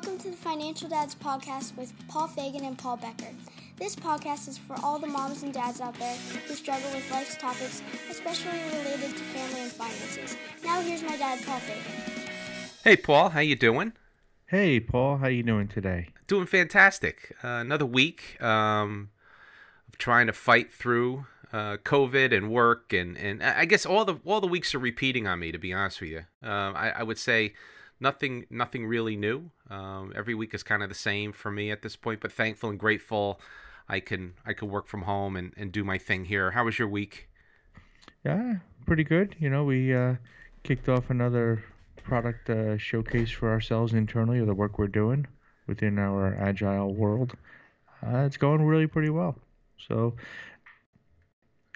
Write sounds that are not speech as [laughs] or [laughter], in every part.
Welcome to the Financial Dads Podcast with Paul Fagan and Paul Becker. This podcast is for all the moms and dads out there who struggle with life's topics, especially related to family and finances. Now here's my dad, Paul Fagan. Hey, Paul, how you doing? Hey, Paul, how you doing today? Doing fantastic. Uh, another week um, of trying to fight through uh, COVID and work, and, and I guess all the all the weeks are repeating on me. To be honest with you, um, I, I would say nothing nothing really new. Um, every week is kind of the same for me at this point, but thankful and grateful I can I can work from home and, and do my thing here. How was your week? Yeah, pretty good. You know, we uh, kicked off another product uh, showcase for ourselves internally of the work we're doing within our agile world. Uh, it's going really pretty well. So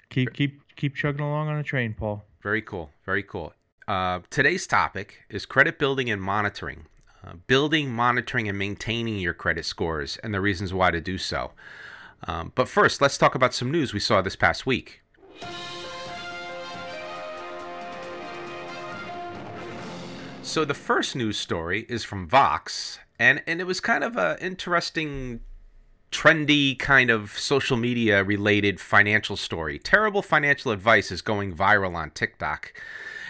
keep keep keep chugging along on the train, Paul. Very cool. Very cool. Uh, today's topic is credit building and monitoring. Uh, building, monitoring, and maintaining your credit scores and the reasons why to do so. Um, but first, let's talk about some news we saw this past week. So the first news story is from Vox, and and it was kind of a interesting, trendy kind of social media related financial story. Terrible financial advice is going viral on TikTok,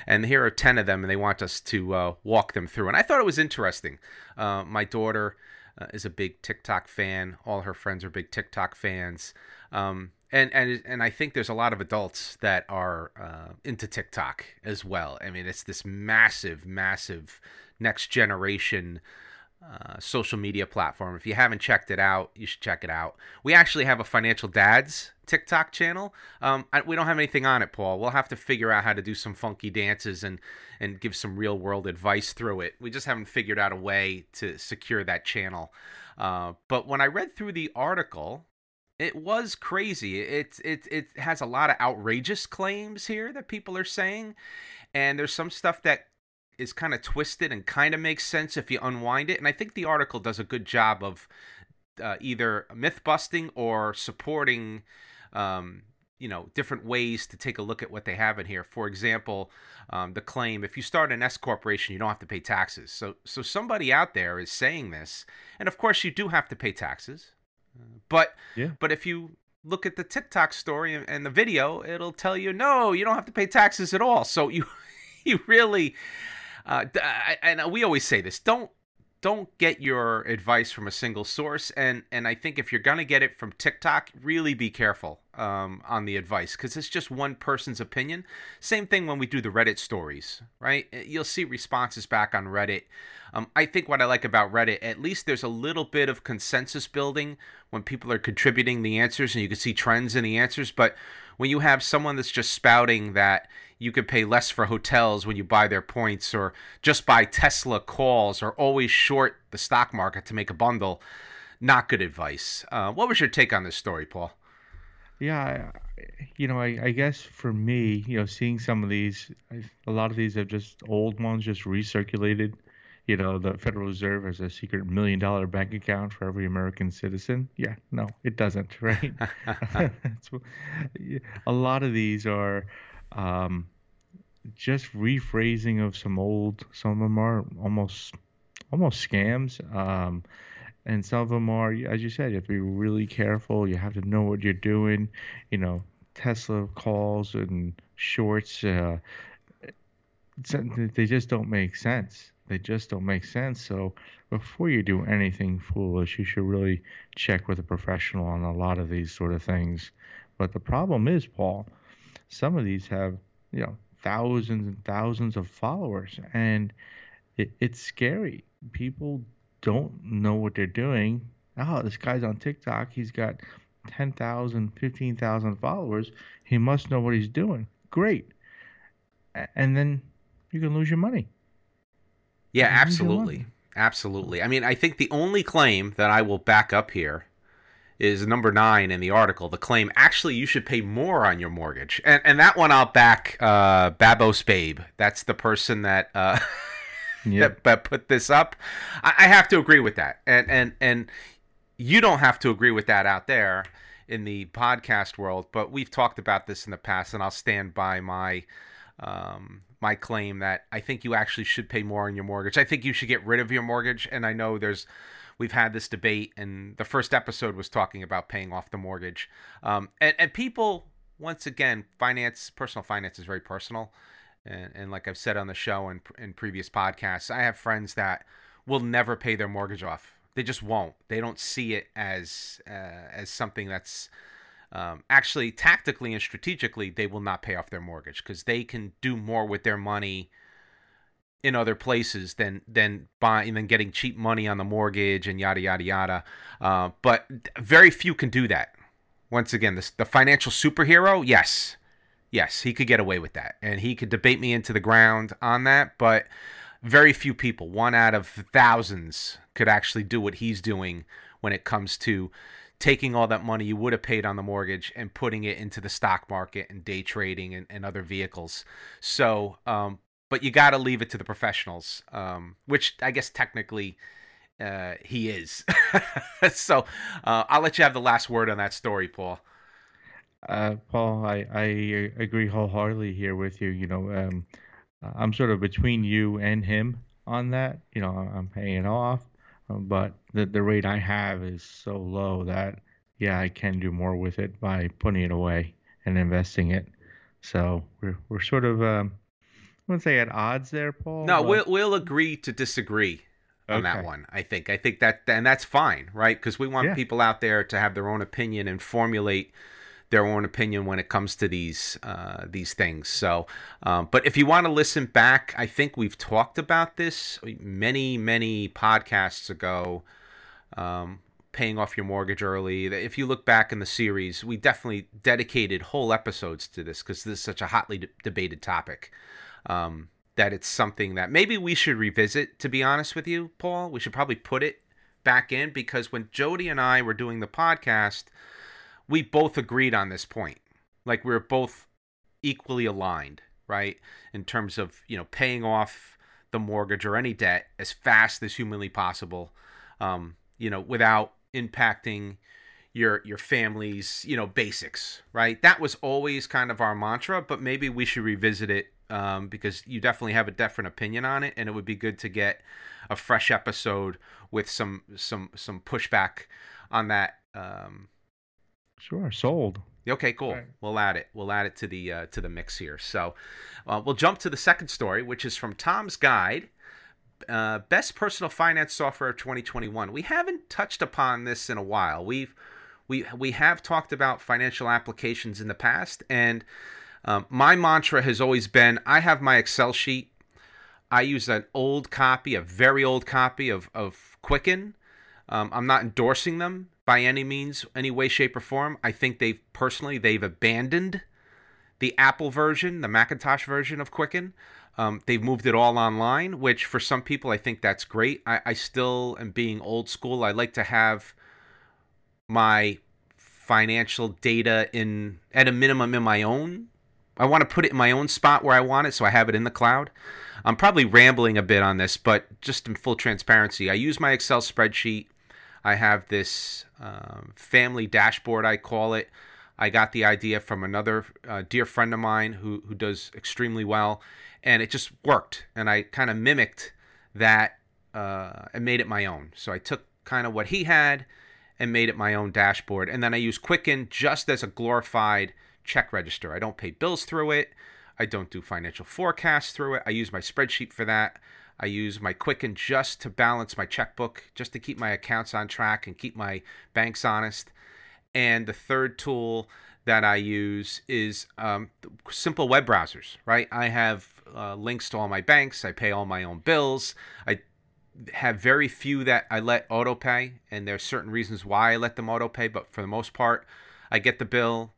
and here are ten of them, and they want us to uh, walk them through. And I thought it was interesting. Uh, my daughter uh, is a big TikTok fan. All her friends are big TikTok fans. Um, and and and I think there's a lot of adults that are uh, into TikTok as well. I mean, it's this massive, massive next generation uh, social media platform. If you haven't checked it out, you should check it out. We actually have a financial dads TikTok channel. Um, I, we don't have anything on it, Paul. We'll have to figure out how to do some funky dances and and give some real world advice through it. We just haven't figured out a way to secure that channel. Uh, but when I read through the article, it was crazy. It it it has a lot of outrageous claims here that people are saying, and there's some stuff that is kind of twisted and kind of makes sense if you unwind it. And I think the article does a good job of uh, either myth busting or supporting. Um, you know different ways to take a look at what they have in here for example um, the claim if you start an s corporation you don't have to pay taxes so so somebody out there is saying this and of course you do have to pay taxes but yeah. but if you look at the tiktok story and the video it'll tell you no you don't have to pay taxes at all so you [laughs] you really uh, and we always say this don't don't get your advice from a single source. And and i think if you're to get it from tiktok really be careful um, on the advice because it's just one person's opinion. Same thing when we do the reddit stories right? You'll see responses back on reddit. Um, i think what i like about reddit at least there's a little bit of consensus building when people are contributing the answers and you can see trends in the answers. But when you have someone that's just spouting that you could pay less for hotels when you buy their points or just buy Tesla calls or always short the stock market to make a bundle. Not good advice. Uh, what was your take on this story, Paul? Yeah, you know, I, I, guess for me, you know, seeing some of these, a lot of these are just old ones, just recirculated. You know, the Federal Reserve has a secret million dollar bank account for every American citizen. Yeah, no, it doesn't, [laughs] right? [laughs] [laughs] a lot of these are um, just rephrasing of some old. Some of them are almost almost scams. Um, and some of them are, as you said, you have to be really careful. You have to know what you're doing. You know, Tesla calls and shorts. Uh, they just don't make sense. They just don't make sense. So before you do anything foolish, you should really check with a professional on a lot of these sort of things. But the problem is, Paul, some of these have you know thousands and thousands of followers and it, it's scary. People don't know what they're doing. Oh this guy's on tiktok. He's got 10,000 15,000 followers. He must know what he's doing. Great. And then you can lose your money. Yeah absolutely. Absolutely. I mean i think the only claim that i will back up here is number nine in the article. The claim actually you should pay more on your mortgage, and and that one I'll back uh, Babos Babe. That's the person that uh, [laughs] yep. that, that put this up. I, I have to agree with that, and and and you don't have to agree with that out there in the podcast world, but we've talked about this in the past, and I'll stand by my um, my claim that I think you actually should pay more on your mortgage. I think you should get rid of your mortgage. And I know there's, we've had this debate, and the first episode was talking about paying off the mortgage. Um, and, and people, once again, finance, personal finance is very personal. And, and like I've said on the show and in previous podcasts, I have friends that will never pay their mortgage off. They just won't. They don't see it as uh, as something that's um, actually tactically and strategically they will not pay off their mortgage because they can do more with their money in other places than than buying than getting cheap money on the mortgage and yada yada yada. Uh, but very few can do that. Once again, this, the financial superhero, yes, yes, he could get away with that, and he could debate me into the ground on that. But very few people, one out of thousands, could actually do what he's doing when it comes to taking all that money you would have paid on the mortgage and putting it into the stock market and day trading and, and other vehicles. So, um, but you got to leave it to the professionals, um, which I guess technically uh, he is. [laughs] so uh, I'll let you have the last word on that story, Paul. Uh, Paul, I, I agree wholeheartedly here with you. You know, um, I'm sort of between you and him on that. You know, I'm paying off but the the rate I have is so low that yeah, I can do more with it by putting it away and investing it. So we're we're sort of um, wouldn't say at odds there, Paul. No, but... we'll we'll agree to disagree on okay. that one. I think I think that and that's fine, right? Because we want yeah. people out there to have their own opinion and formulate their own opinion when it comes to these uh, these things. So, um, but if you want to listen back, I think we've talked about this many many podcasts ago. Um, paying off your mortgage early. If you look back in the series, we definitely dedicated whole episodes to this because this is such a hotly de- debated topic. Um, that it's something that maybe we should revisit. To be honest with you, Paul, we should probably put it back in because when Jody and I were doing the podcast we both agreed on this point. Like we are both equally aligned, right? In terms of, you know, paying off the mortgage or any debt as fast as humanly possible, um, you know, without impacting your your family's, you know, basics, right? That was always kind of our mantra, but maybe we should revisit it um, because you definitely have a different opinion on it, and it would be good to get a fresh episode with some some some pushback on that um, Sure, sold. Okay, cool. Right. We'll add it. We'll add it to the uh, to the mix here. So, uh, we'll jump to the second story, which is from Tom's Guide, uh, best personal finance software of 2021. We haven't touched upon this in a while. We've we we have talked about financial applications in the past, and um, my mantra has always been: I have my Excel sheet. I use an old copy, a very old copy of of Quicken. Um, I'm not endorsing them by any means, any way, shape, or form. I think they've personally they've abandoned the Apple version, the Macintosh version of Quicken. Um, they've moved it all online, which for some people I think that's great. I, I still am being old school. I like to have my financial data in at a minimum in my own. I want to put it in my own spot where I want it, so I have it in the cloud. I'm probably rambling a bit on this, but just in full transparency, I use my Excel spreadsheet I have this um, family dashboard, I call it. I got the idea from another uh, dear friend of mine who, who does extremely well, and it just worked. And I kind of mimicked that uh, and made it my own. So I took kind of what he had and made it my own dashboard. And then I use Quicken just as a glorified check register. I don't pay bills through it. I don't do financial forecasts through it. I use my spreadsheet for that. I use my Quicken just to balance my checkbook, just to keep my accounts on track and keep my banks honest. And the third tool that I use is um, simple web browsers, right? I have uh, links to all my banks. I pay all my own bills. I have very few that I let auto pay, and there's certain reasons why I let them auto pay, but for the most part, I get the bill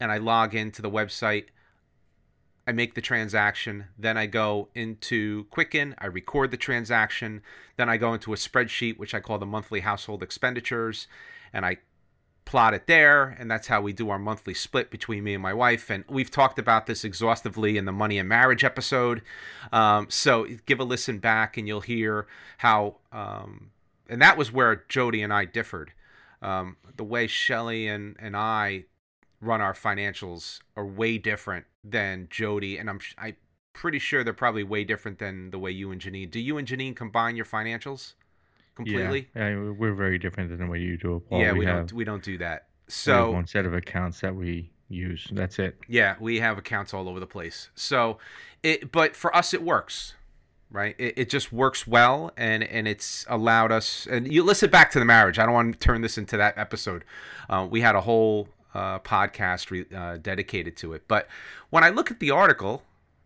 and I log into the website I make the transaction, then I go into Quicken, I record the transaction, then I go into a spreadsheet which I call the monthly household expenditures, and I plot it there, and that's how we do our monthly split between me and my wife. And we've talked about this exhaustively in the money and marriage episode. Um, so give a listen back, and you'll hear how. Um, and that was where Jody and I differed. Um, the way Shelly and, and I run our financials are way different than Jody, and I'm I pretty sure they're probably way different than the way you and Janine. Do you and Janine combine your financials completely? Yeah, yeah we're very different than the way you do it, Paul. Yeah, we, we don't we don't do that. we have So one set of accounts that we use. That's it. yeah, we have accounts all over the place. So it but for us it works. Right? It, it just works well and and it's allowed us and you listen back to the marriage. I don't want to turn this into that episode. Uh, we had a whole uh, podcast re, uh, dedicated to it. But when I look at the article,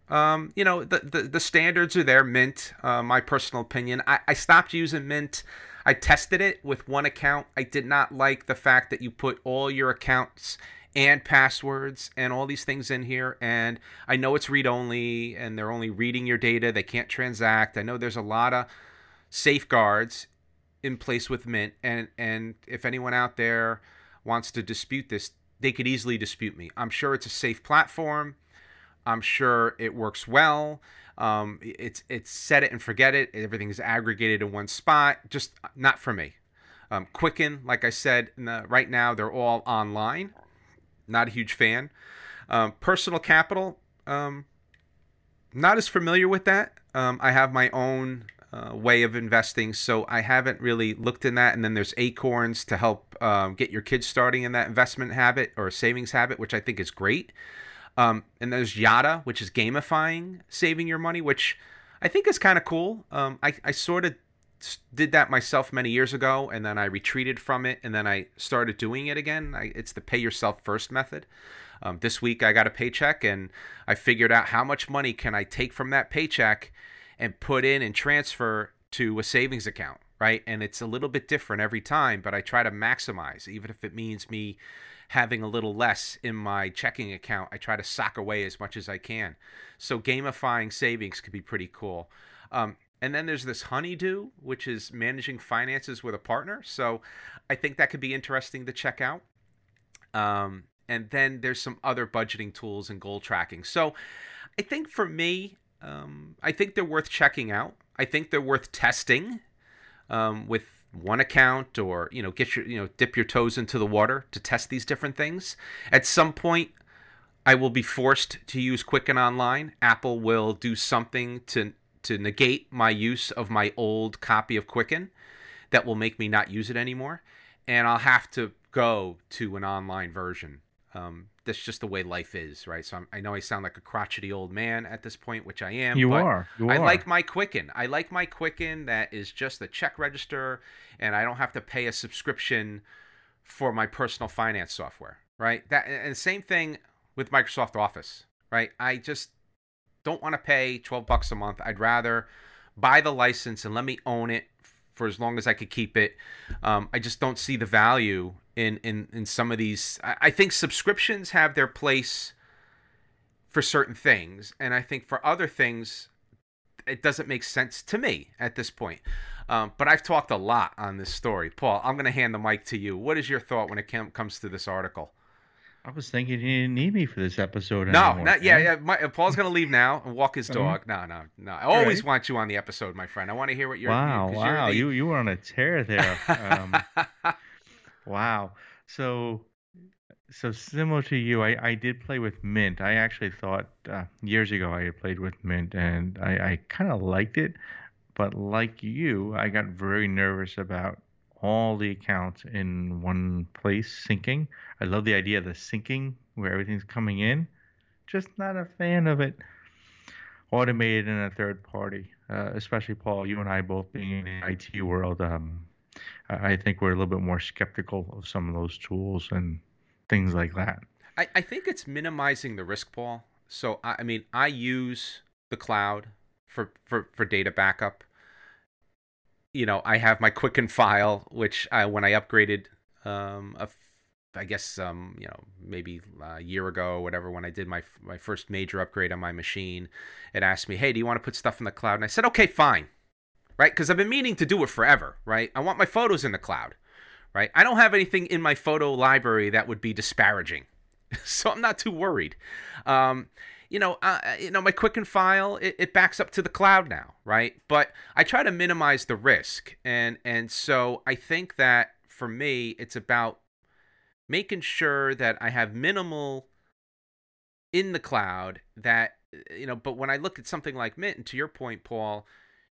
um, you know, the, the, the standards are there. Mint, uh, my personal opinion. I, I stopped using Mint. I tested it with one account. I did not like the fact that you put all your accounts and passwords and all these things in here. And I know it's read only and they're only reading your data. They can't transact. I know there's a lot of safeguards in place with Mint. And, and if anyone out there wants to dispute this, they could easily dispute me. I'm sure it's a safe platform. I'm sure it works well. Um, it's it's set it and forget it. Everything's aggregated in one spot. Just not for me. Um, Quicken, like I said, the, right now they're all online. Not a huge fan. Um, personal Capital, um, not as familiar with that. Um, I have my own uh, way of investing, so I haven't really looked in that. And then there's Acorns to help um, get your kids starting in that investment habit or savings habit, which I think is great. Um, and there's Yotta, which is gamifying saving your money, which I think is kind of cool. Um, I, I sort of did that myself many years ago, and then I retreated from it, and then I started doing it again. I, it's the pay yourself first method. Um, this week I got a paycheck, and I figured out how much money can I take from that paycheck and put in and transfer to a savings account, right? And it's a little bit different every time, but I try to maximize, even if it means me having a little less in my checking account. I try to sock away as much as I can. So gamifying savings could be pretty cool. Um, and then there's this Honeydue, which is managing finances with a partner. So I think that could be interesting to check out. Um, and then there's some other budgeting tools and goal tracking. So I think for me, um, I think they're worth checking out. I think they're worth testing um, with one account or you know get your you know dip your toes into the water to test these different things. At some point i will be forced to use quicken online. Apple will do something to to negate my use of my old copy of quicken that will make me not use it anymore. And i'll have to go to an online version um, that's just the way life is, right? So I'm, i know I sound like a crotchety old man at this point, which I am. You but are. You I are. like my Quicken. I like my Quicken that is just a check register, and I don't have to pay a subscription for my personal finance software, right? That and same thing with Microsoft Office, right? I just don't want to pay 12 bucks a month. I'd rather buy the license and let me own it for as long as I could keep it. Um, I just don't see the value in in in some of these. I, I think subscriptions have their place for certain things, and I think for other things, it doesn't make sense to me at this point. Um, but I've talked a lot on this story, Paul. I'm going to hand the mic to you. What is your thought when it com- comes to this article? I was thinking you didn't need me for this episode No, anymore. not yeah, yeah. My, Paul's going to leave now and walk his [laughs] Uh-huh. dog. No, no, no. I always right. want you on the episode, my friend. I want to hear what you're. Wow, wow, the- you you were on a tear there. Um, [laughs] wow. So, so similar to you, I, I did play with Mint. I actually thought uh, years ago I had played with Mint, and I, I kind of liked it. But like you, I got very nervous about all the accounts in one place syncing. I love the idea of the syncing where everything's coming in. Just not a fan of it automated in a third party. Uh, especially Paul, you and I both being in the IT world, um, I think we're a little bit more skeptical of some of those tools and things like that. I, I think it's minimizing the risk, Paul. So I, I mean, I use the cloud for, for, for data backup. You know, I have my Quicken file, which I when I upgraded, um, a I guess um, you know maybe a year ago whatever when I did my my first major upgrade on my machine, it asked me, hey, do you want to put stuff in the cloud? And I said, okay, fine, right? Because I've been meaning to do it forever, right? I want my photos in the cloud, right? I don't have anything in my photo library that would be disparaging [laughs] so I'm not too worried. Um, you know, uh, you know, my Quicken file it, it backs up to the cloud now, right? But I try to minimize the risk, and and so I think that for me, it's about making sure that I have minimal in the cloud that you know, but when I look at something like Mint, and to your point, Paul,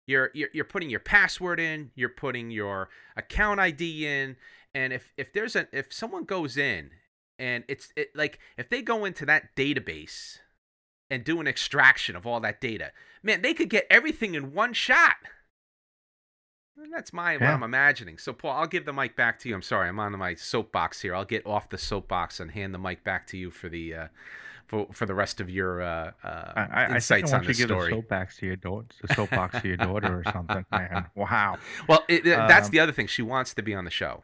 you're, you're you're putting your password in, you're putting your account ID in, and if if there's a if someone goes in and it's it, like if they go into that database and do an extraction of all that data, man, they could get everything in one shot. And that's my yeah. what I'm imagining. So, Paul, I'll give the mic back to you. I'm sorry, I'm on my soapbox here. I'll get off the soapbox and hand the mic back to you for the uh, for for the rest of your uh, uh, I, insights I on the story. I give the soapbox to your daughter, the soapbox to your daughter or something, [laughs] man. Wow. Well, it, it, that's um, the other thing. She wants to be on the show.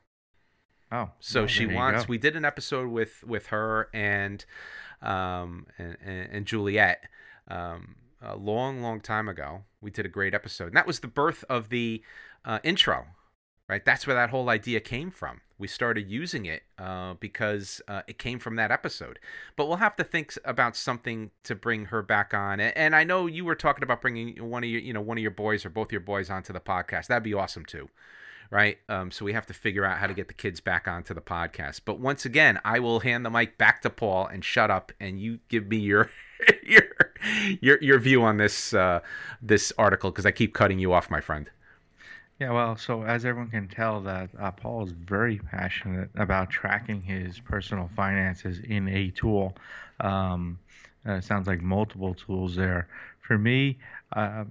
Oh, so well, she wants. We did an episode with with her and um and, and Juliet um a long long time ago. We did a great episode, and that was the birth of the uh, intro. Right, that's where that whole idea came from we started using it uh, because uh, it came from that episode. But we'll have to think about something to bring her back on. And I know you were talking about bringing one of your, you know, one of your boys or both your boys onto the podcast. That'd be awesome too, right? Um, so we have to figure out how to get the kids back onto the podcast. But once again, I will hand the mic back to Paul and shut up, and you give me your [laughs] your your your view on this uh, this article because I keep cutting you off, my friend. Yeah, well, so as everyone can tell, that uh, Paul is very passionate about tracking his personal finances in a tool. Um, uh, sounds like multiple tools there. For me, uh,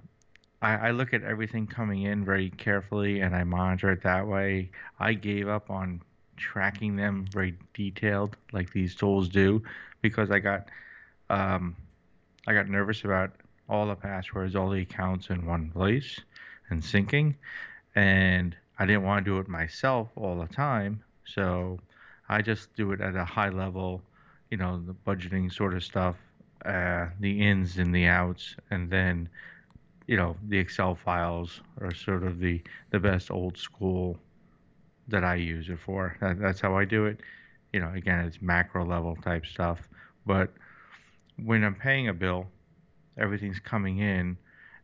I, I, look at everything coming in very carefully and I monitor it that way. I gave up on tracking them very detailed like these tools do because I got um, I got nervous about all the passwords, all the accounts in one place and syncing and I didn't want to do it myself all the time. So I just do it at a high level, you know, the budgeting sort of stuff, uh, the ins and the outs, and then, you know, the Excel files are sort of the, the best old school that I use it for. That, that's how I do it. You know, again, it's macro level type stuff. But when I'm paying a bill, everything's coming in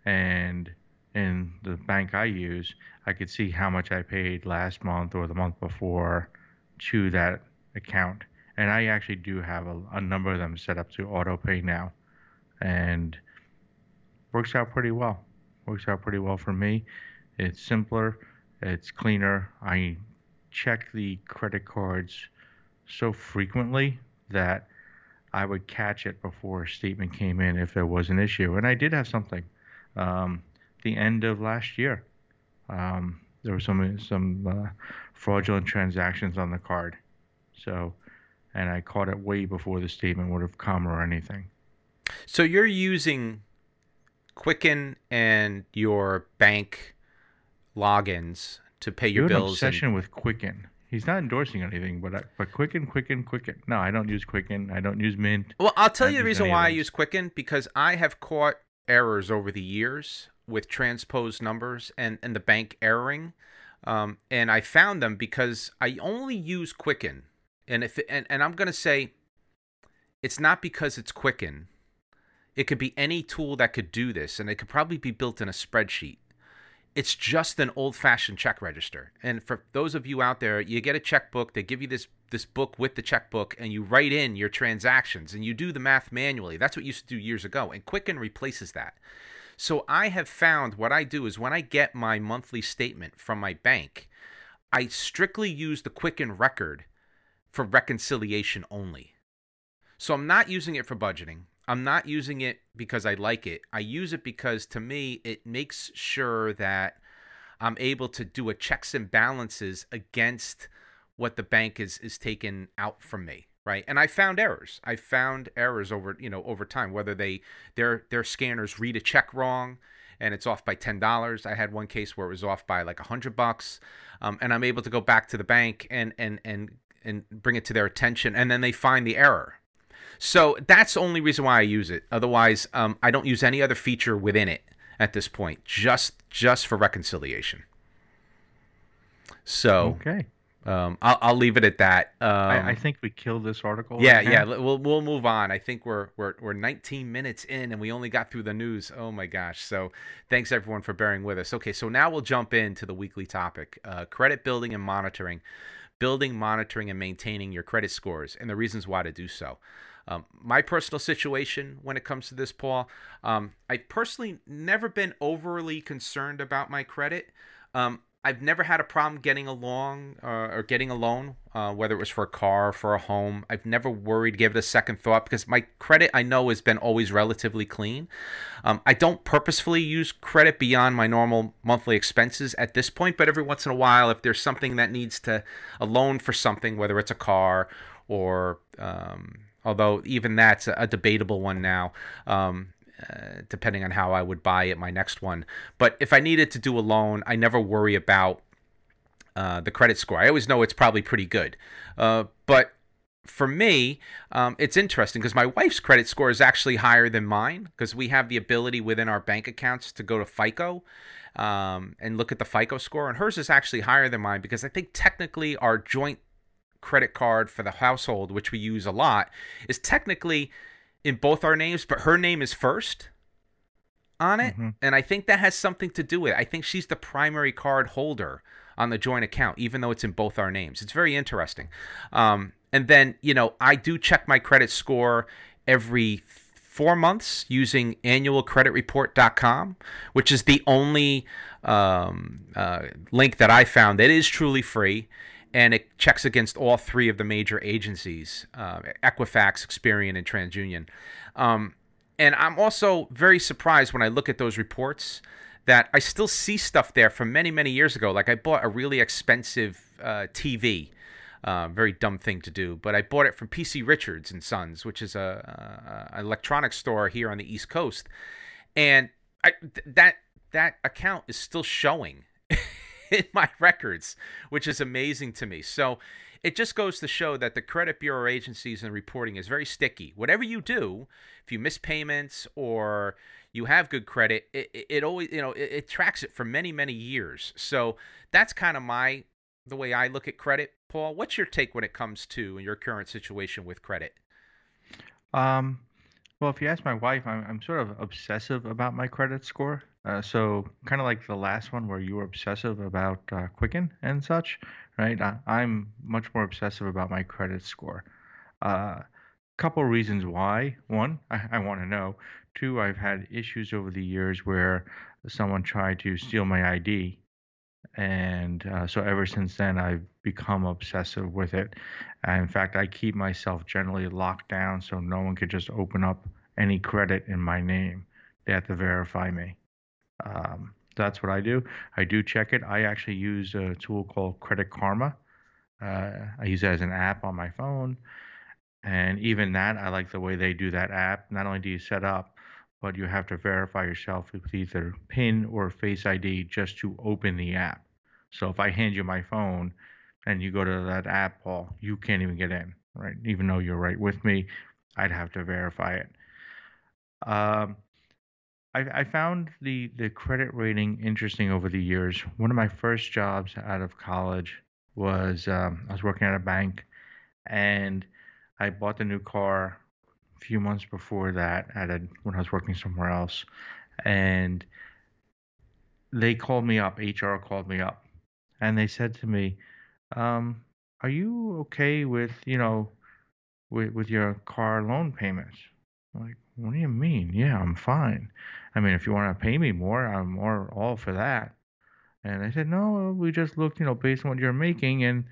and in the bank I use, I could see how much I paid last month or the month before to that account. And I actually do have a, a number of them set up to auto pay now. And works out pretty well. Works out pretty well for me. It's simpler, it's cleaner. I check the credit cards so frequently that I would catch it before a statement came in if there was an issue. And I did have something. Um, the end of last year. Um, there were some some uh, fraudulent transactions on the card, so and I caught it way before the statement would have come or anything. So you're using Quicken and your bank logins to pay your you bills. obsession and... with Quicken. He's not endorsing anything, but I, but Quicken, Quicken, Quicken. No, I don't use Quicken. I don't use Mint. Well, I'll tell you the reason why I use Quicken because I have caught errors over the years with transposed numbers and, and the bank erroring. Um, and I found them because I only use Quicken. And if and, and I'm gonna say it's not because it's Quicken. It could be any tool that could do this, and it could probably be built in a spreadsheet. It's just an old-fashioned check register. And for those of you out there, you get a checkbook. They give you this this book with the checkbook, and you write in your transactions, and you do the math manually. That's what you used to do years ago. And Quicken replaces that. So I have found what I do is when I get my monthly statement from my bank, I strictly use the Quicken record for reconciliation only. So I'm not using it for budgeting. I'm not using it because I like it. I use it because to me, it makes sure that I'm able to do a checks and balances against what the bank is is taking out from me right? And i found errors. I found errors over you know over time whether they their their scanners read a check wrong and it's off by ten dollars. I had one case where it was off by like a hundred bucks um, and i'm able to go back to the bank and and and and bring it to their attention and then they find the error. So that's the only reason why i use it. Otherwise um, i don't use any other feature within it at this point just just for reconciliation. So okay um, I'll, I'll leave it at that. Um, I, I, think we killed this article. Yeah, right yeah. We'll we'll move on. I think we're we're we're 19 minutes in, and we only got through the news. Oh my gosh! So thanks everyone for bearing with us. Okay, so now we'll jump into the weekly topic: uh, credit building and monitoring, building, monitoring, and maintaining your credit scores, and the reasons why to do so. Um, my personal situation when it comes to this, Paul, um, I've personally never been overly concerned about my credit. Um, I've never had a problem getting along uh, or getting a loan, uh, whether it was for a car or for a home. I've never worried, give it a second thought because my credit I know has been always relatively clean. Um, I don't purposefully use credit beyond my normal monthly expenses at this point, but every once in a while, if there's something that needs to a loan for something, whether it's a car or um, although even that's a debatable one now. Um, uh, depending on how I would buy it my next one. But if I needed to do a loan, I never worry about uh, the credit score. I always know it's probably pretty good. Uh, but for me, um, it's interesting because my wife's credit score is actually higher than mine because we have the ability within our bank accounts to go to FICO um, and look at the FICO score, and hers is actually higher than mine because I think technically our joint credit card for the household, which we use a lot, is technically in both our names, but her name is first on it. Mm-hmm. And I think that has something to do with it. I think she's the primary card holder on the joint account, even though it's in both our names. It's very interesting. Um, and then, you know, I do check my credit score every four months using annualcreditreport.com, which is the only um, uh, link that I found that is truly free and it checks against all three of the major agencies uh, Equifax, Experian, and TransUnion. Um, and I'm also very surprised when I look at those reports that I still see stuff there from many, many years ago. Like I bought a really expensive uh, TV. Uh, very dumb thing to do, but I bought it from PC Richards and Sons, which is a, a, a electronics store here on the East Coast, and I, th- that that account is still showing [laughs] in my records, which is amazing to me. So it just goes to show that the credit bureau agencies and reporting is very sticky. Whatever you do, if you miss payments or you have good credit, it, it, it always you know it, it, tracks it for many many years. So that's kind of my the way I look at credit. Paul, what's your take when it comes to your current situation with credit? Um, well, if you ask my wife, I'm, I'm sort of obsessive about my credit score. Uh, so kind of like the last one where you were obsessive about uh, Quicken and such, right? I, I'm much more obsessive about my credit score. A uh, couple reasons why. One, [laughs] I, I want to know. Two, I've had issues over the years where someone tried to steal my ID. And uh, so ever since then, I've become obsessive with it. And in fact, I keep myself generally locked down so no one could just open up any credit in my name. They have to verify me. Um, that's what I do. I do check it. I actually use a tool called Credit Karma. Uh, I use it as an app on my phone. And even that, I like the way they do that app. Not only do you set up, but you have to verify yourself with either PIN or Face ID just to open the app. So if I hand you my phone and you go to that app, Paul, you can't even get in, right? Even though you're right with me, I'd have to verify it. Um, I, I found the, the credit rating interesting over the years. One of my first jobs out of college was um, I was working at a bank, and I bought the new car a few months before that at a, when I was working somewhere else, and they called me up. HR called me up, and they said to me, um, "Are you okay with you know with with your car loan payments?" Like, what do you mean? Yeah, I'm fine. I mean, if you want to pay me more, I'm more all for that. And I said, no, we just looked, you know, based on what you're making and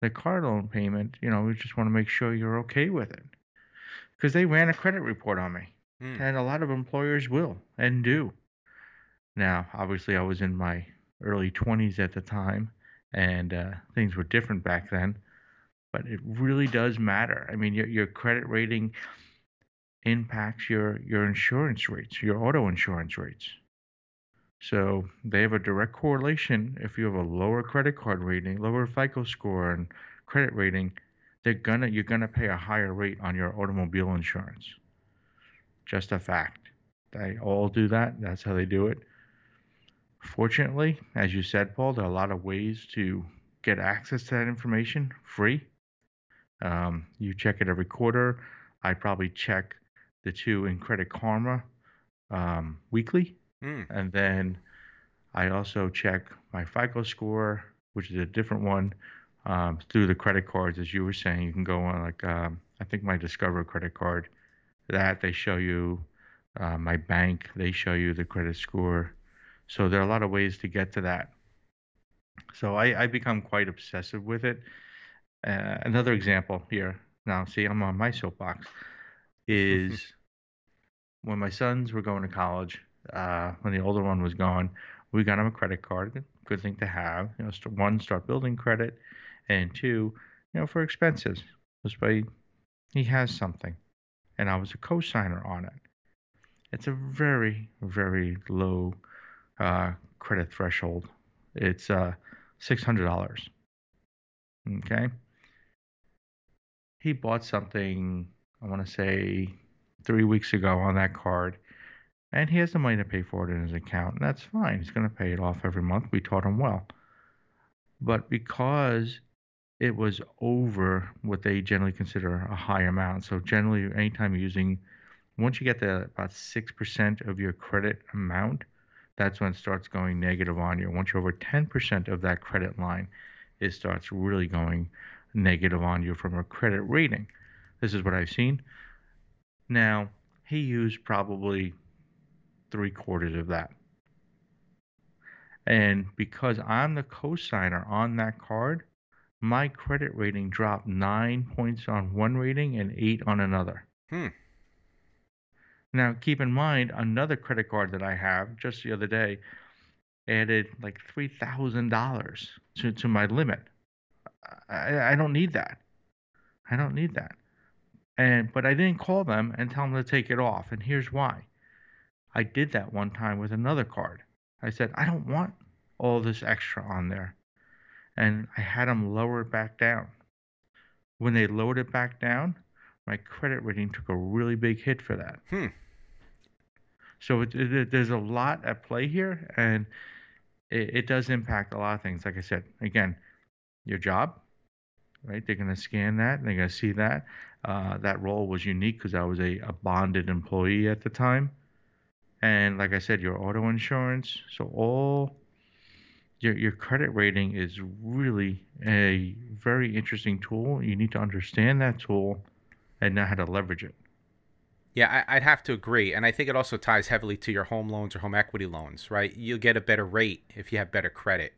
the car loan payment, you know, we just want to make sure you're okay with it. Because they ran a credit report on me. Mm. And a lot of employers will and do. Now, obviously, I was in my early 20s at the time, and uh, things were different back then. But it really does matter. I mean, your, your credit rating impacts your your insurance rates, your auto insurance rates. So they have a direct correlation. If you have a lower credit card rating, lower FICO score, and credit rating, they're gonna you're gonna pay a higher rate on your automobile insurance. Just a fact. They all do that. That's how they do it. Fortunately, as you said, Paul, there are a lot of ways to get access to that information free. Um, you check it every quarter. I probably check the two in Credit Karma um, weekly, mm. and then I also check my FICO score, which is a different one, um, through the credit cards. As you were saying, you can go on like um, I think my Discover credit card. That they show you uh, my bank. They show you the credit score. So there are a lot of ways to get to that. So I, I become quite obsessive with it. Uh, another example here. Now, see, I'm on my soapbox. [laughs] Is when my sons were going to college, uh, when the older one was gone, we got him a credit card. Good thing to have. You know, one, start building credit, and two, you know, for expenses. This way, he has something. And I was a co-signer on it. It's a very, very low uh, credit threshold. It's uh, six hundred dollars. Okay. He bought something. I want to say three weeks ago on that card, and he has the money to pay for it in his account, and that's fine. He's going to pay it off every month. We taught him well. But because it was over what they generally consider a high amount, so generally, anytime you're using, once you get to about 6% of your credit amount, that's when it starts going negative on you. Once you're over 10% of that credit line, it starts really going negative on you from a credit rating. This is what I've seen. Now, he used probably three quarters of that. And because I'm the cosigner on that card, my credit rating dropped nine points on one rating and eight on another. Hmm. Now, keep in mind, another credit card that I have just the other day added like $3,000 to, to my limit. I, I don't need that. I don't need that. And but I didn't call them and tell them to take it off. And here's why. I did that one time with another card. I said, I don't want all this extra on there. And I had them lower it back down. When they lowered it back down, my credit rating took a really big hit for that. Hmm. So it, it, there's a lot at play here, and it, it does impact a lot of things. Like I said, again, your job, right? They're going to scan that, they're going to see that. Uh, that role was unique because I was a, a bonded employee at the time. And like I said, your auto insurance. So all your your credit rating is really a very interesting tool. You need to understand that tool and know how to leverage it. Yeah, I, would have to agree, and I think it also ties heavily to your home loans or home equity loans, right? You'll get a better rate if you have better credit,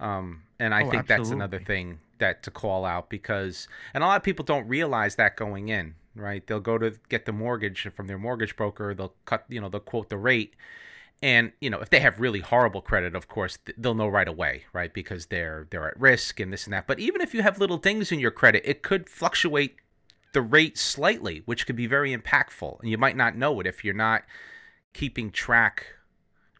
um, and I Oh, think that's another thing that to call out because, and a lot of people don't realize that going in, right? They'll go to get the mortgage from their mortgage broker, they'll cut, you know, they'll quote the rate, and you know if they have really horrible credit of course they'll know right away right? Because they're they're at risk and this and that. But even if you have little things in your credit it could fluctuate the rate slightly which could be very impactful. And you might not know it if you're not keeping track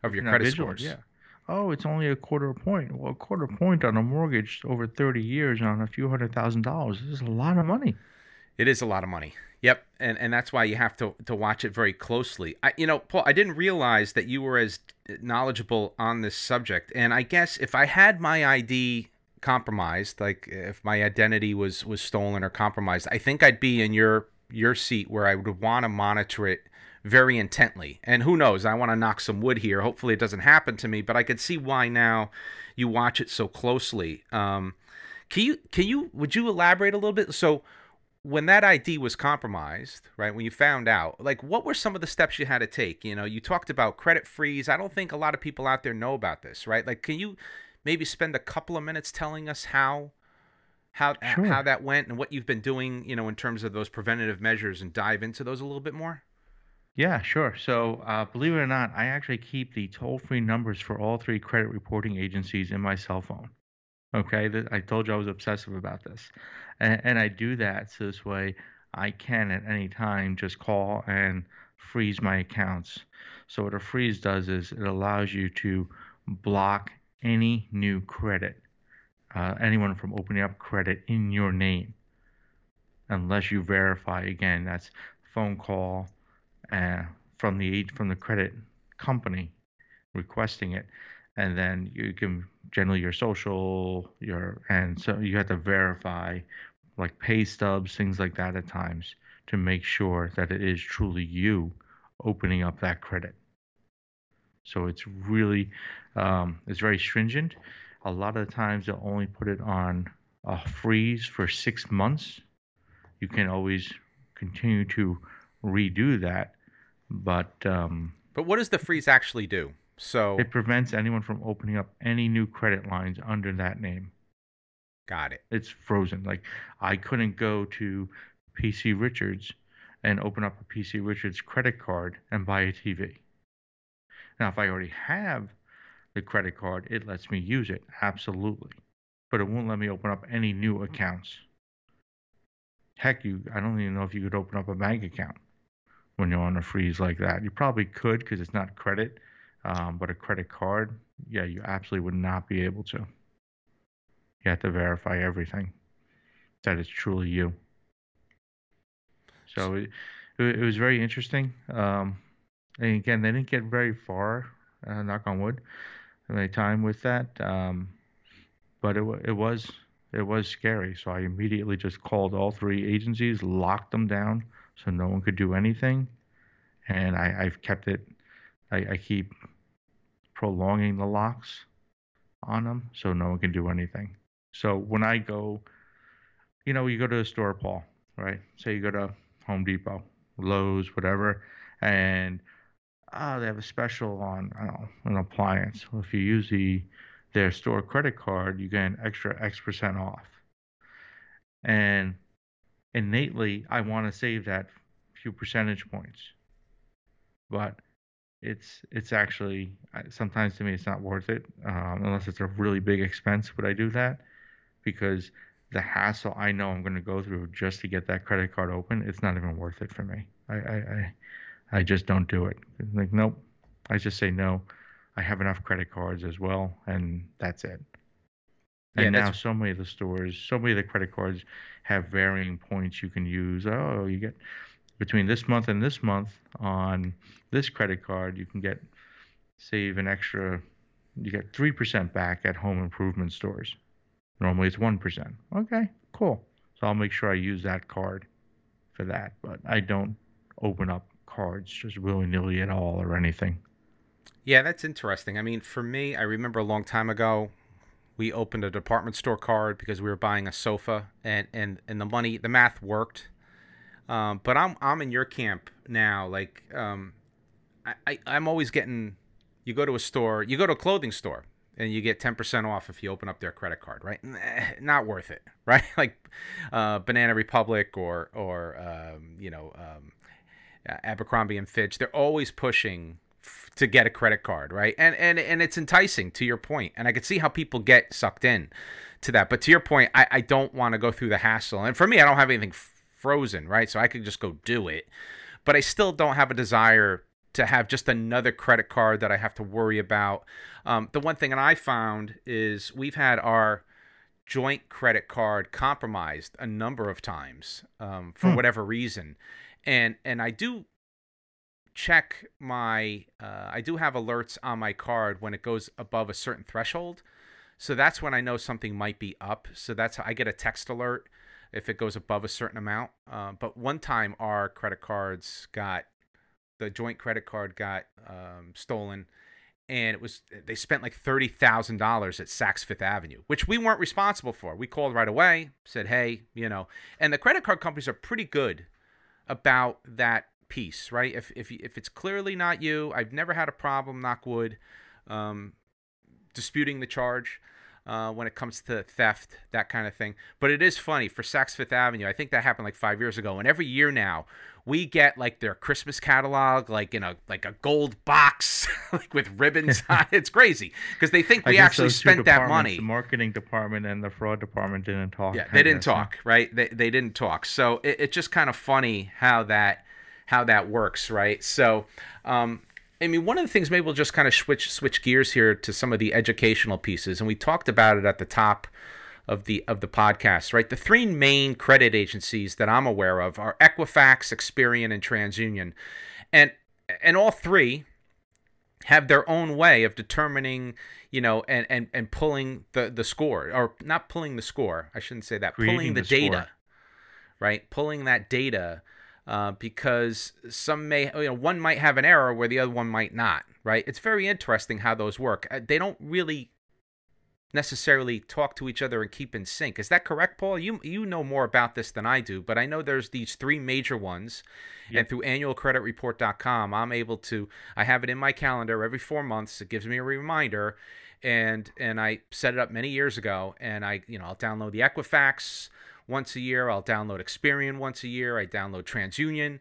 of your Not credit vigilant, scores. Yeah. Oh, it's only a quarter point. Well, a quarter point on a mortgage over 30 years on a few hundred thousand dollars is a lot of money. It is a lot of money. Yep, and and that's why you have to to watch it very closely. I, you know, Paul, I didn't realize that you were as knowledgeable on this subject. And I guess if I had my ID compromised, like if my identity was was stolen or compromised, I think I'd be in your your seat where I would want to monitor it very intently. And who knows, I want to knock some wood here. Hopefully it doesn't happen to me, but I could see why now you watch it so closely. Um, can you can you would you elaborate a little bit? So when that ID was compromised, right? When you found out, like what were some of the steps you had to take? You know, you talked about credit freeze. I don't think a lot of people out there know about this, right? Like can you maybe spend a couple of minutes telling us how how Sure. how that went and what you've been doing, you know, in terms of those preventative measures and dive into those a little bit more? Yeah, sure. So, uh, believe it or not, I actually keep the toll-free numbers for all three credit reporting agencies in my cell phone. Okay, I told you I was obsessive about this, and, and I do that so this way I can at any time just call and freeze my accounts. So what a freeze does is it allows you to block any new credit, uh, anyone from opening up credit in your name, unless you verify. Again, that's phone call uh, from the from the credit company requesting it, and then you can generally your social, your and so you have to verify like pay stubs, things like that at times to make sure that it is truly you opening up that credit. So it's really um, it's very stringent. A lot of the times they'll only put it on a freeze for six months. you can always continue to redo that, but um, But what does the freeze actually do? So it prevents anyone from opening up any new credit lines under that name. got it. It's frozen. Like I couldn't go to PC Richards and open up a PC Richards credit card and buy a TV. Now, if I already have the credit card, it lets me use it, absolutely. But it won't let me open up any new accounts. Heck, you I don't even know if you could open up a bank account when you're on a freeze like that. You probably could because it's not credit, um, but a credit card, yeah, you absolutely would not be able to. You have to verify everything that it's truly you. So it, it, was very interesting. Um, and again, they didn't get very far, uh, knock on wood, any time with that. Um, but it, it was it was scary. So I immediately just called all three agencies, locked them down, so no one could do anything. And I, I've kept it. I, I keep prolonging the locks on them, so no one can do anything. So when I go, you know, you go to a store, Paul, right? Say you go to Home Depot, Lowe's, whatever, and ah, they have a special on I don't know, an appliance. Well, if you use the their store credit card, you get an extra X percent off. And innately, I want to save that few percentage points, but it's it's actually sometimes to me it's not worth it um, unless it's a really big expense. Would I do that? Because the hassle I know I'm going to go through just to get that credit card open, it's not even worth it for me. I I, I, I just don't do it. Like nope. I just say no. I have enough credit cards as well, and that's it. Yeah, And now so many of the stores, so many of the credit cards have varying points you can use. Oh, you get between this month and this month on this credit card, you can get save an extra. You get three percent back at home improvement stores. Normally it's one percent. Okay, cool. So I'll make sure I use that card for that, but I don't open up cards just willy nilly at all or anything. Yeah, that's interesting. I mean, for me, I remember a long time ago, we opened a department store card because we were buying a sofa, and and and the money, the math worked. Um, but I'm I'm in your camp now. Like, um, I, I I'm always getting. You go to a store, you go to a clothing store, and you get ten percent off if you open up their credit card, right? Not worth it, [laughs] right? Like, uh, Banana Republic or or um, you know. Um, Abercrombie and Fitch, they're always pushing f- to get a credit card, right? And and and it's enticing to your point, and I could see how people get sucked in to that. But to your point, I, I don't want to go through the hassle, and for me, I don't have anything f- frozen, right? So I could just go do it, but I still don't have a desire to have just another credit card that I have to worry about. Um, the one thing that I found is we've had our joint credit card compromised a number of times um, for Hmm. whatever reason, and and I do check my uh, I do have alerts on my card when it goes above a certain threshold, so that's when I know something might be up. So that's how I get a text alert if it goes above a certain amount. Uh, but one time our credit cards got the joint credit card got um, stolen and it was they spent like thirty thousand dollars at Saks Fifth Avenue, which we weren't responsible for. We called right away, said, "Hey, you know," and the credit card companies are pretty good about that piece, right? If if if it's clearly not you, I've never had a problem, knock wood, um, disputing the charge. Uh, when it comes to theft, that kind of thing. But it is funny for Saks Fifth Avenue. I think that happened like five years ago. And every year now, we get like their Christmas catalog, like in a like a gold box, [laughs] like with ribbons. on it. It's crazy because they think [laughs] I we actually spent that money. The marketing department and the fraud department didn't talk. Yeah, they didn't guess, huh? talk, right? They they didn't talk. So it, it's just kind of funny how that how that works, right? So, um, I mean, one of the things maybe we'll just kind of switch switch gears here to some of the educational pieces, and we talked about it at the top of the of the podcast, right? The three main credit agencies that I'm aware of are Equifax, Experian, and TransUnion, and and all three have their own way of determining, you know, and and and pulling the the score, or not pulling the score. I shouldn't say that. pulling Creating the, the score. data, right? Pulling that data. Uh, because some may, you know, one might have an error where the other one might not, right? It's very interesting how those work. Uh, They don't really necessarily talk to each other and keep in sync. Is that correct, Paul? You you know more about this than I do, but I know there's these three major ones. Yep. And through annualcreditreport.com, I'm able to I have it in my calendar every 4 months. It gives me a reminder and and I set it up many years ago and I, you know, I'll download the Equifax once a year, I'll download Experian once a year, I download TransUnion.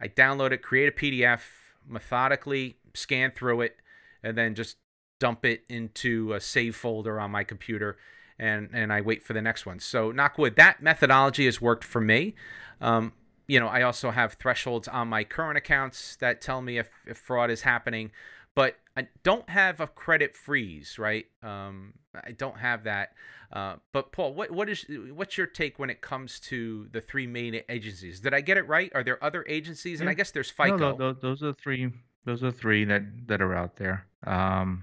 I download it, create a PDF, methodically scan through it and then just dump it into a save folder on my computer and and I wait for the next one. So Knockwood, that methodology has worked for me. Um, you know, I also have thresholds on my current accounts that tell me if, if fraud is happening, but I don't have a credit freeze, right? Um, I don't have that. Uh, but Paul, what what is what's your take when it comes to the three main agencies? Did I get it right? Are there other agencies? And I guess there's FICO. No, no, those are three. Those are three that that are out there. Um,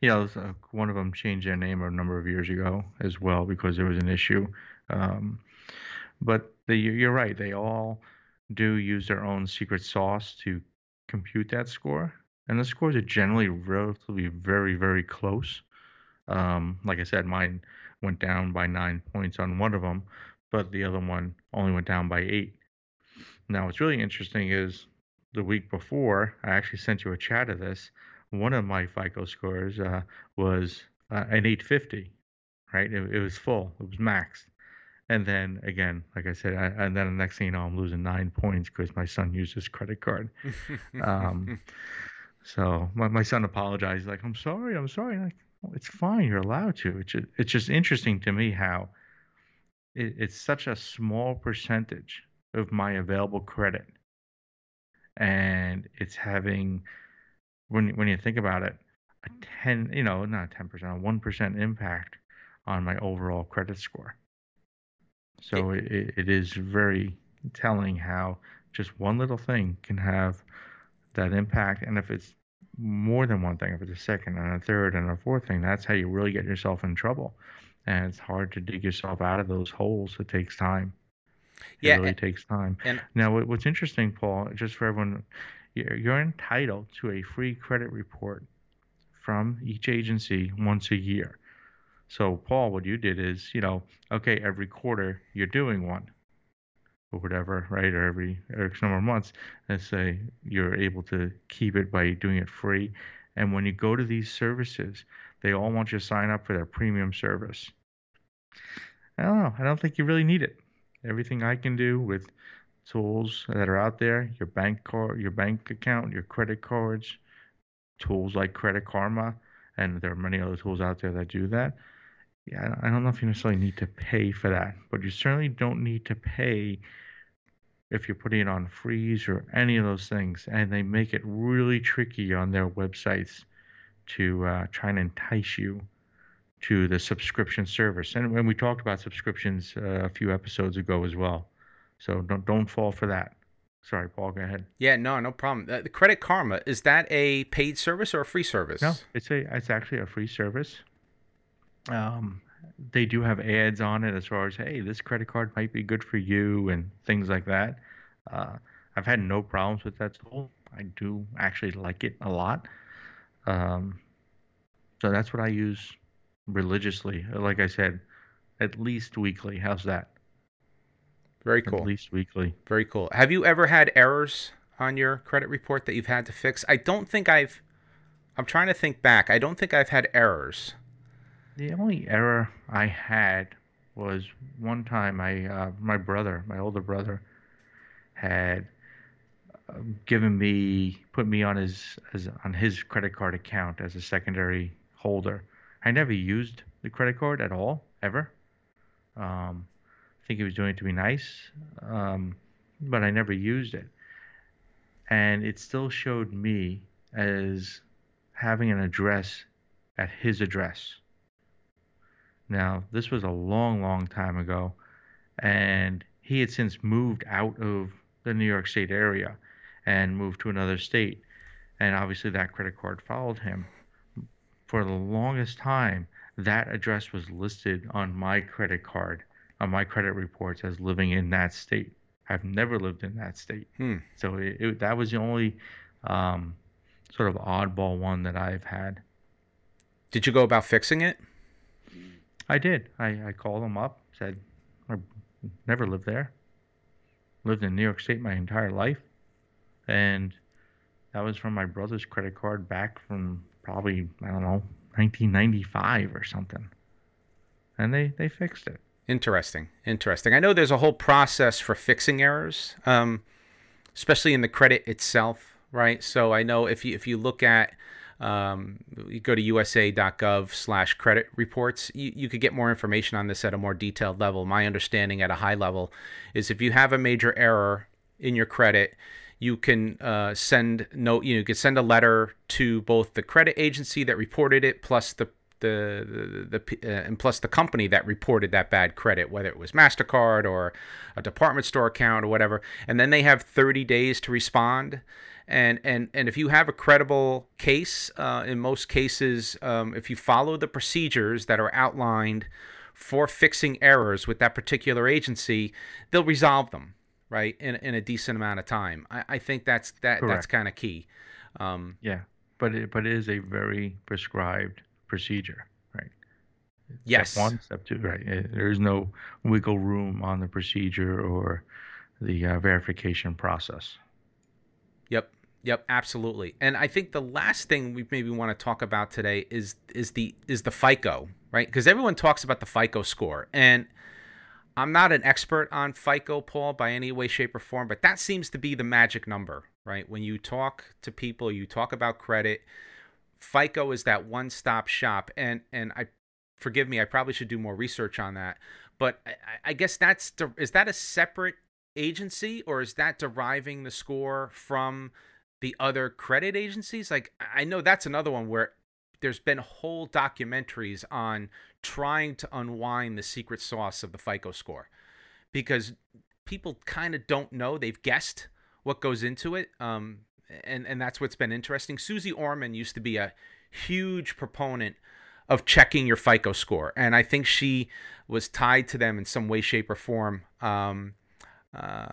yeah, was, uh, one of them changed their name a number of years ago as well because there was an issue. Um, but the, you're right; they all do use their own secret sauce to compute that score, and the scores are generally relatively very, very close. Um, like I said, mine went down by nine points on one of them, but the other one only went down by eight. Now, what's really interesting is the week before, I actually sent you a chat of this one of my FICO scores uh, was uh, an 850, right? It, it, was full, it was maxed. And then again, like I said, I, and then the next thing you know, I'm losing nine points because my son used his credit card. [laughs] um, so my, my son apologized, like, I'm sorry, I'm sorry. like, oh, it's fine, you're allowed to. It's just, it's just interesting to me how it, it's such a small percentage of my available credit. And it's having when when you think about it, a ten, you know, not ten percent, a one percent impact on my overall credit score. So it, it is very telling how just one little thing can have that impact, and if it's more than one thing, if it's a second and a third and a fourth thing, that's how you really get yourself in trouble. And it's hard to dig yourself out of those holes. It takes time. It yeah, really and, takes time. And now, what's interesting, Paul, just for everyone, you're entitled to a free credit report from each agency once a year. So, Paul, what you did is, you know, okay, every quarter you're doing one or whatever, right? Or every X number of months, let's say you're able to keep it by doing it free. And when you go to these services, they all want you to sign up for their premium service. I don't know. I don't think you really need it. Everything I can do with tools that are out there, your bank card, your bank account, your credit cards, tools like Credit Karma, and there are many other tools out there that do that. Yeah, I don't know if you necessarily need to pay for that, but you certainly don't need to pay if you're putting it on freeze or any of those things. And they make it really tricky on their websites to uh, try and entice you to the subscription service. And when we talked about subscriptions uh, a few episodes ago as well. So don't don't fall for that. Sorry, Paul. Go ahead. Yeah, no, no problem. Uh, the Credit Karma is that a paid service or a free service? No, it's a it's actually a free service. Um, they do have ads on it as far as hey, this credit card might be good for you and things like that. Uh, I've had no problems with that tool. I do actually like it a lot. Um, so that's what I use religiously. Like I said, at least weekly. How's that? Very cool. At least weekly. Very cool. Have you ever had errors on your credit report that you've had to fix? I don't think I've. I'm trying to think back. I don't think I've had errors. The only error I had was one time I uh, my brother, my older brother, had uh, given me put me on his as on his credit card account as a secondary holder. I never used the credit card at all ever. Um, I think he was doing it to be nice, um, but I never used it. And it still showed me as having an address at his address. Now, this was a long, long time ago, and he had since moved out of the New York State area and moved to another state. And obviously, that credit card followed him. For the longest time, that address was listed on my credit card on my credit reports as living in that state. I've never lived in that state. Hmm. So it, it, that was the only um, sort of oddball one that I've had. Did you go about fixing it? I did. I, I called them up, said, I never lived there. Lived in New York State my entire life. And that was from my brother's credit card back from probably, I don't know, 1995 or something. And they, they fixed it. Interesting. Interesting. I know there's a whole process for fixing errors, um, especially in the credit itself, right? So I know if you if you look at um, you go to usa.gov slash credit reports. You, you could get more information on this at a more detailed level. My understanding at a high level is if you have a major error in your credit you can uh, send note you, know, you can send a letter to both the credit agency that reported it plus the the the, the uh, and plus the company that reported that bad credit, whether it was Mastercard or a department store account or whatever, and then they have 30 days to respond and and and if you have a credible case, uh, in most cases, um, if you follow the procedures that are outlined for fixing errors with that particular agency, they'll resolve them right in in a decent amount of time. I, I think that's that Correct. that's kind of key. Um, yeah, but it but it is a very prescribed procedure, right? Yes. Step one, step two, right? There is no wiggle room on the procedure or the uh, verification process. Yep. Yep, absolutely. And I think the last thing we maybe want to talk about today is is the is the FICO, right? Because everyone talks about the FICO score. And I'm not an expert on FICO, Paul, by any way, shape, or form, but that seems to be the magic number, right? When you talk to people, you talk about credit, FICO is that one-stop shop. And and I forgive me, I probably should do more research on that. But I, I guess that's is that a separate agency or is that deriving the score from the other credit agencies like i know that's another one where there's been whole documentaries on trying to unwind the secret sauce of the fico score because people kind of don't know they've guessed what goes into it um, and and that's what's been interesting Suze Orman used to be a huge proponent of checking your FICO score, and I think she was tied to them in some way, shape, or form. Um, uh,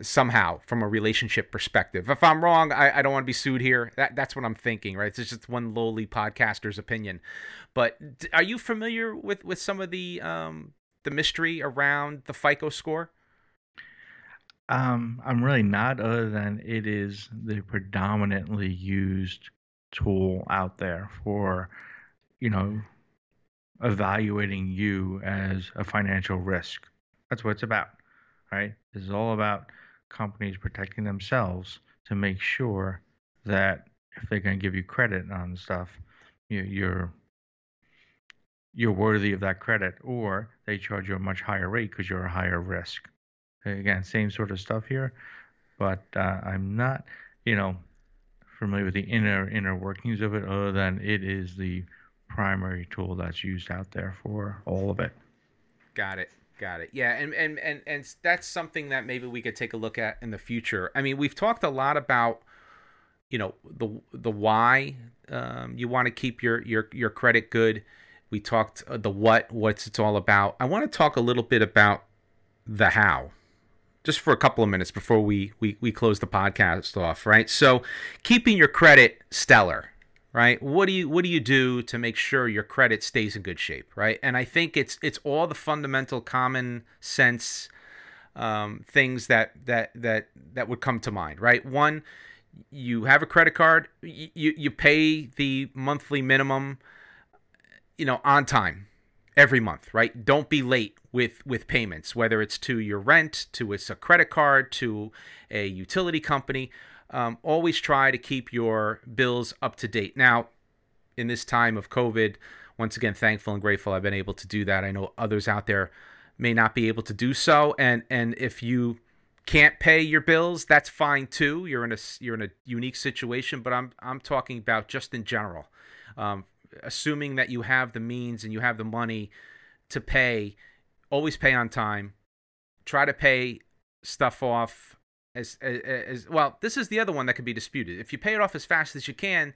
somehow from a relationship perspective. If I'm wrong, I, I don't want to be sued here. That that's what I'm thinking, right? It's just one lowly podcaster's opinion. But are you familiar with with some of the um, the mystery around the FICO score? Um, I'm really not, other than it is the predominantly used tool out there for, you know, evaluating you as a financial risk. That's what it's about right? This is all about companies protecting themselves to make sure that if they're going to give you credit on stuff, you, you're you're worthy of that credit, or they charge you a much higher rate because you're a higher risk. Again, same sort of stuff here, but uh, I'm not, you know, familiar with the inner inner workings of it, other than it is the primary tool that's used out there for all of it. Got it. Got it. Yeah, and and and and that's something that maybe we could take a look at in the future. I mean, we've talked a lot about you know the the why um, you want to keep your your your credit good. We talked uh, the what what's it's all about. I want to talk a little bit about the how just for a couple of minutes before we, we, we close the podcast off, right? So, keeping your credit stellar, right? What do you what do you do to make sure your credit stays in good shape right? And i think it's it's all the fundamental common sense um, things that that that that would come to mind right? One you have a credit card you you pay the monthly minimum you know on time every month right? Don't be late with with payments whether it's to your rent to it's a credit card to a utility company um, always try to keep your bills up to date. Now, in this time of COVID, once again, thankful and grateful I've been able to do that. I know others out there may not be able to do so, and and if you can't pay your bills, that's fine too. You're in a you're in a unique situation, but I'm I'm talking about just in general. Um, assuming that you have the means and you have the money to pay, always pay on time. Try to pay stuff off as, as, as well. This is the other one that could be disputed. If you pay it off as fast as you can,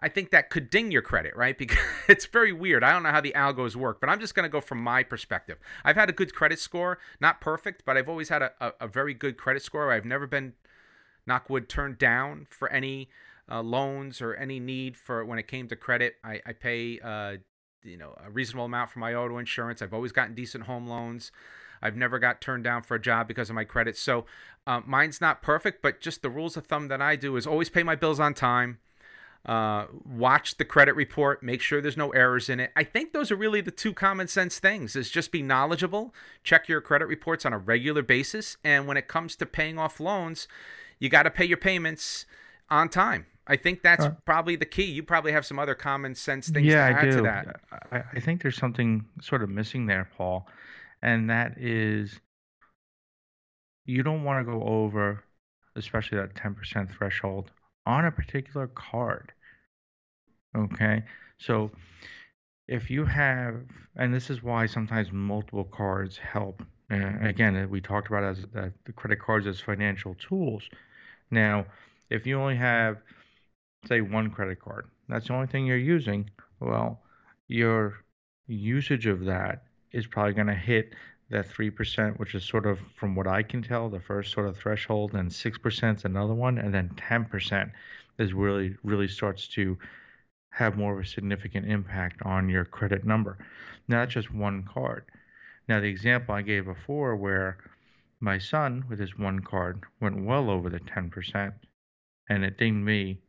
I think that could ding your credit, right? [laughs] Because it's very weird. I don't know how the algos work, but I'm just going to go from my perspective. I've had a good credit score, not perfect, but I've always had a, a, a very good credit score. I've never been, knockwood, turned down for any uh, loans or any need for when it came to credit. I, I pay uh, you know a reasonable amount for my auto insurance. I've always gotten decent home loans. I've never got turned down for a job because of my credit. So uh, mine's not perfect, but just the rules of thumb that I do is always pay my bills on time. Uh, watch the credit report, make sure there's no errors in it. I think those are really the two common sense things: is just be knowledgeable, check your credit reports on a regular basis, and when it comes to paying off loans, you got to pay your payments on time. I think that's uh, probably the key. You probably have some other common sense things yeah, to add I do. to that. I, I think there's something sort of missing there, Paul, and that is you don't want to go over, especially that 10% threshold on a particular card. Okay, so if you have, and this is why sometimes multiple cards help. Uh, again, we talked about as uh, the credit cards as financial tools. Now, if you only have say one credit card, that's the only thing you're using, well, your usage of that is probably going to hit that 3%, which is sort of, from what I can tell, the first sort of threshold, and 6% is another one, and then 10% is really, really starts to have more of a significant impact on your credit number. Now, that's just one card. Now, the example I gave before, where my son, with his one card, went well over the 10%, and it dinged me,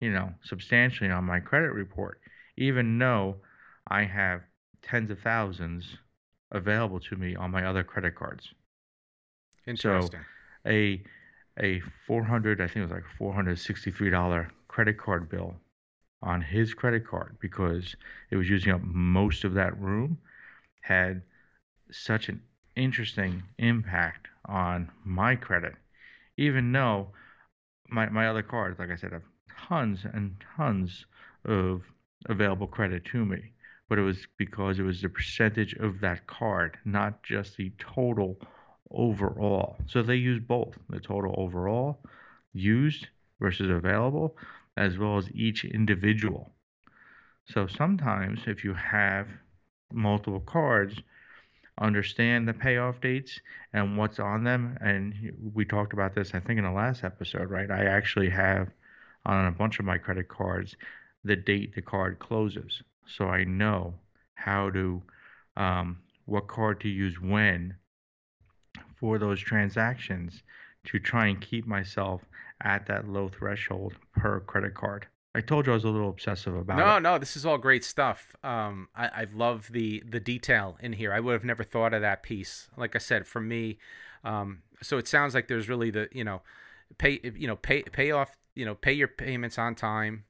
you know, substantially on my credit report, even though I have tens of thousands available to me on my other credit cards. Interesting. So a a 400 I think it was like 463 dollar credit card bill on his credit card because it was using up most of that room had such an interesting impact on my credit even though my my other cards like I said have tons and tons of available credit to me but it was because it was the percentage of that card, not just the total overall. So they use both the total overall used versus available, as well as each individual. So sometimes if you have multiple cards, understand the payoff dates and what's on them. And we talked about this, I think, in the last episode, right? I actually have on a bunch of my credit cards the date the card closes so I know how to um, what card to use when for those transactions to try and keep myself at that low threshold per credit card. I told you I was a little obsessive about no, it. No, no, this is all great stuff. Um, I, I love the the detail in here. I would have never thought of that piece. Like I said, for me, um, so it sounds like there's really the you know, pay you know pay pay off you know pay your payments on time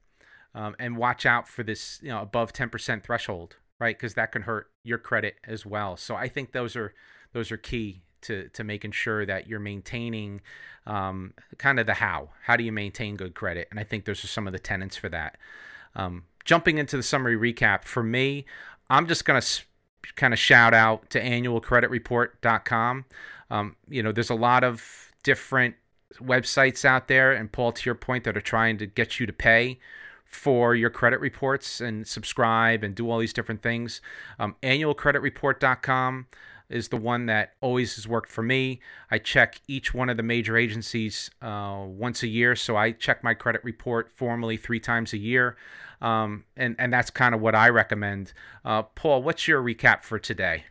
um, and watch out for this you know above 10% threshold right? Because that can hurt your credit as well. So i think those are those are key to to making sure that you're maintaining um, kind of the how. How do you maintain good credit? And i think those are some of the tenants for that. Um, jumping into the summary recap for me i'm just going to kind of shout out to annualcreditreport.com um, you know there's a lot of different websites out there and paul to your point that are trying to get you to pay for your credit reports and subscribe and do all these different things. Um, annualcreditreport.com is the one that always has worked for me. I check each one of the major agencies uh, once a year, so I check my credit report formally three times a year, um, and and that's kind of what I recommend. Uh, Paul, what's your recap for today?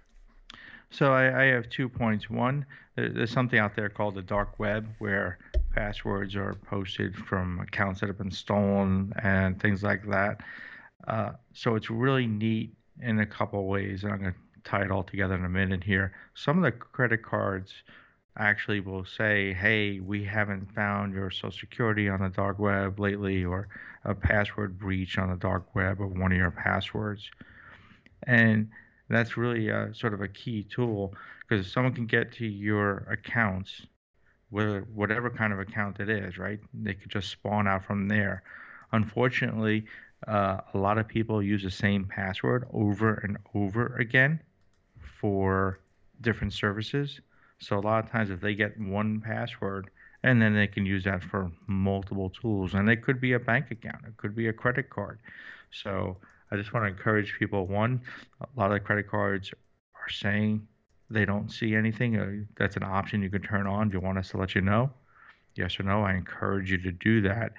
So I, I have two points. One, there's something out there called the dark web where passwords are posted from accounts that have been stolen and things like that. Uh, so it's really neat in a couple ways, and I'm going to tie it all together in a minute here. Some of the credit cards actually will say, "Hey, we haven't found your Social Security on the dark web lately, or a password breach on the dark web of one of your passwords," and that's really a, sort of a key tool because if someone can get to your accounts whether whatever kind of account it is, right? They could just spawn out from there. Unfortunately, uh, a lot of people use the same password over and over again for different services. So a lot of times, if they get one password, and then they can use that for multiple tools, and it could be a bank account, it could be a credit card. So I just want to encourage people. One, a lot of credit cards are saying they don't see anything, uh, that's an option you can turn on. Do you want us to let you know? Yes or no? I encourage you to do that.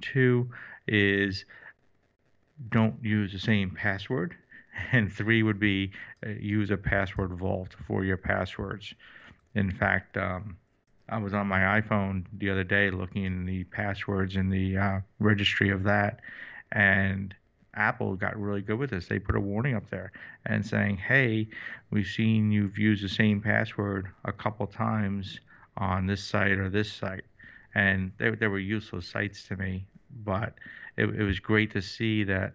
Two is don't use the same password [laughs] and three would be uh, use a password vault for your passwords. In fact, um, I was on my iPhone the other day looking in the passwords in the uh, registry of that, and Apple got really good with this. They put a warning up there and saying, "Hey, we've seen you've used the same password a couple times on this site or this site," and they they were useless sites to me. But it, it was great to see that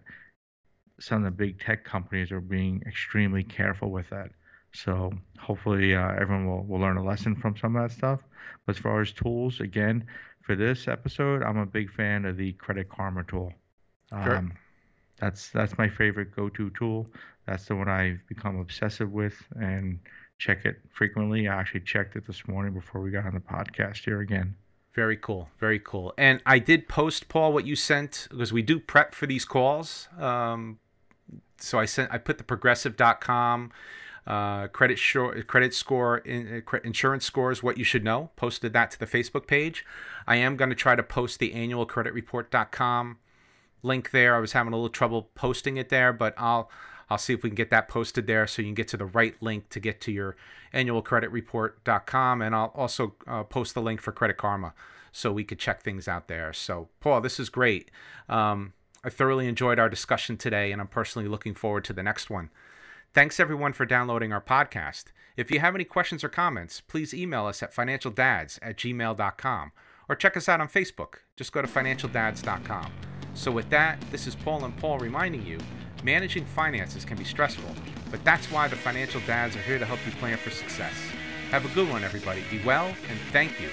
some of the big tech companies are being extremely careful with that. So hopefully uh, everyone will, will learn a lesson from some of that stuff. But as far as tools, again, for this episode, I'm a big fan of the Credit Karma tool. Um, sure. That's that's my favorite go-to tool. That's the one I've become obsessive with and check it frequently. I actually checked it this morning before we got on the podcast here again. Very cool, very cool. And I did post Paul what you sent because we do prep for these calls. Um, so I sent I put the progressive.com uh, credit short, credit score in, uh, insurance scores what you should know posted that to the facebook page i am going to try to post the annual credit report.com link there i was having a little trouble posting it there but i'll i'll see if we can get that posted there so you can get to the right link to get to your annual credit report.com and i'll also uh, post the link for credit karma so we could check things out there so paul this is great um, i thoroughly enjoyed our discussion today and i'm personally looking forward to the next one Thanks everyone for downloading our podcast. If you have any questions or comments, please email us at financialdads at gmail.com or check us out on Facebook. Just go to financialdads.com. So, with that, this is Paul and Paul reminding you managing finances can be stressful, but that's why the Financial Dads are here to help you plan for success. Have a good one, everybody. Be well, and thank you.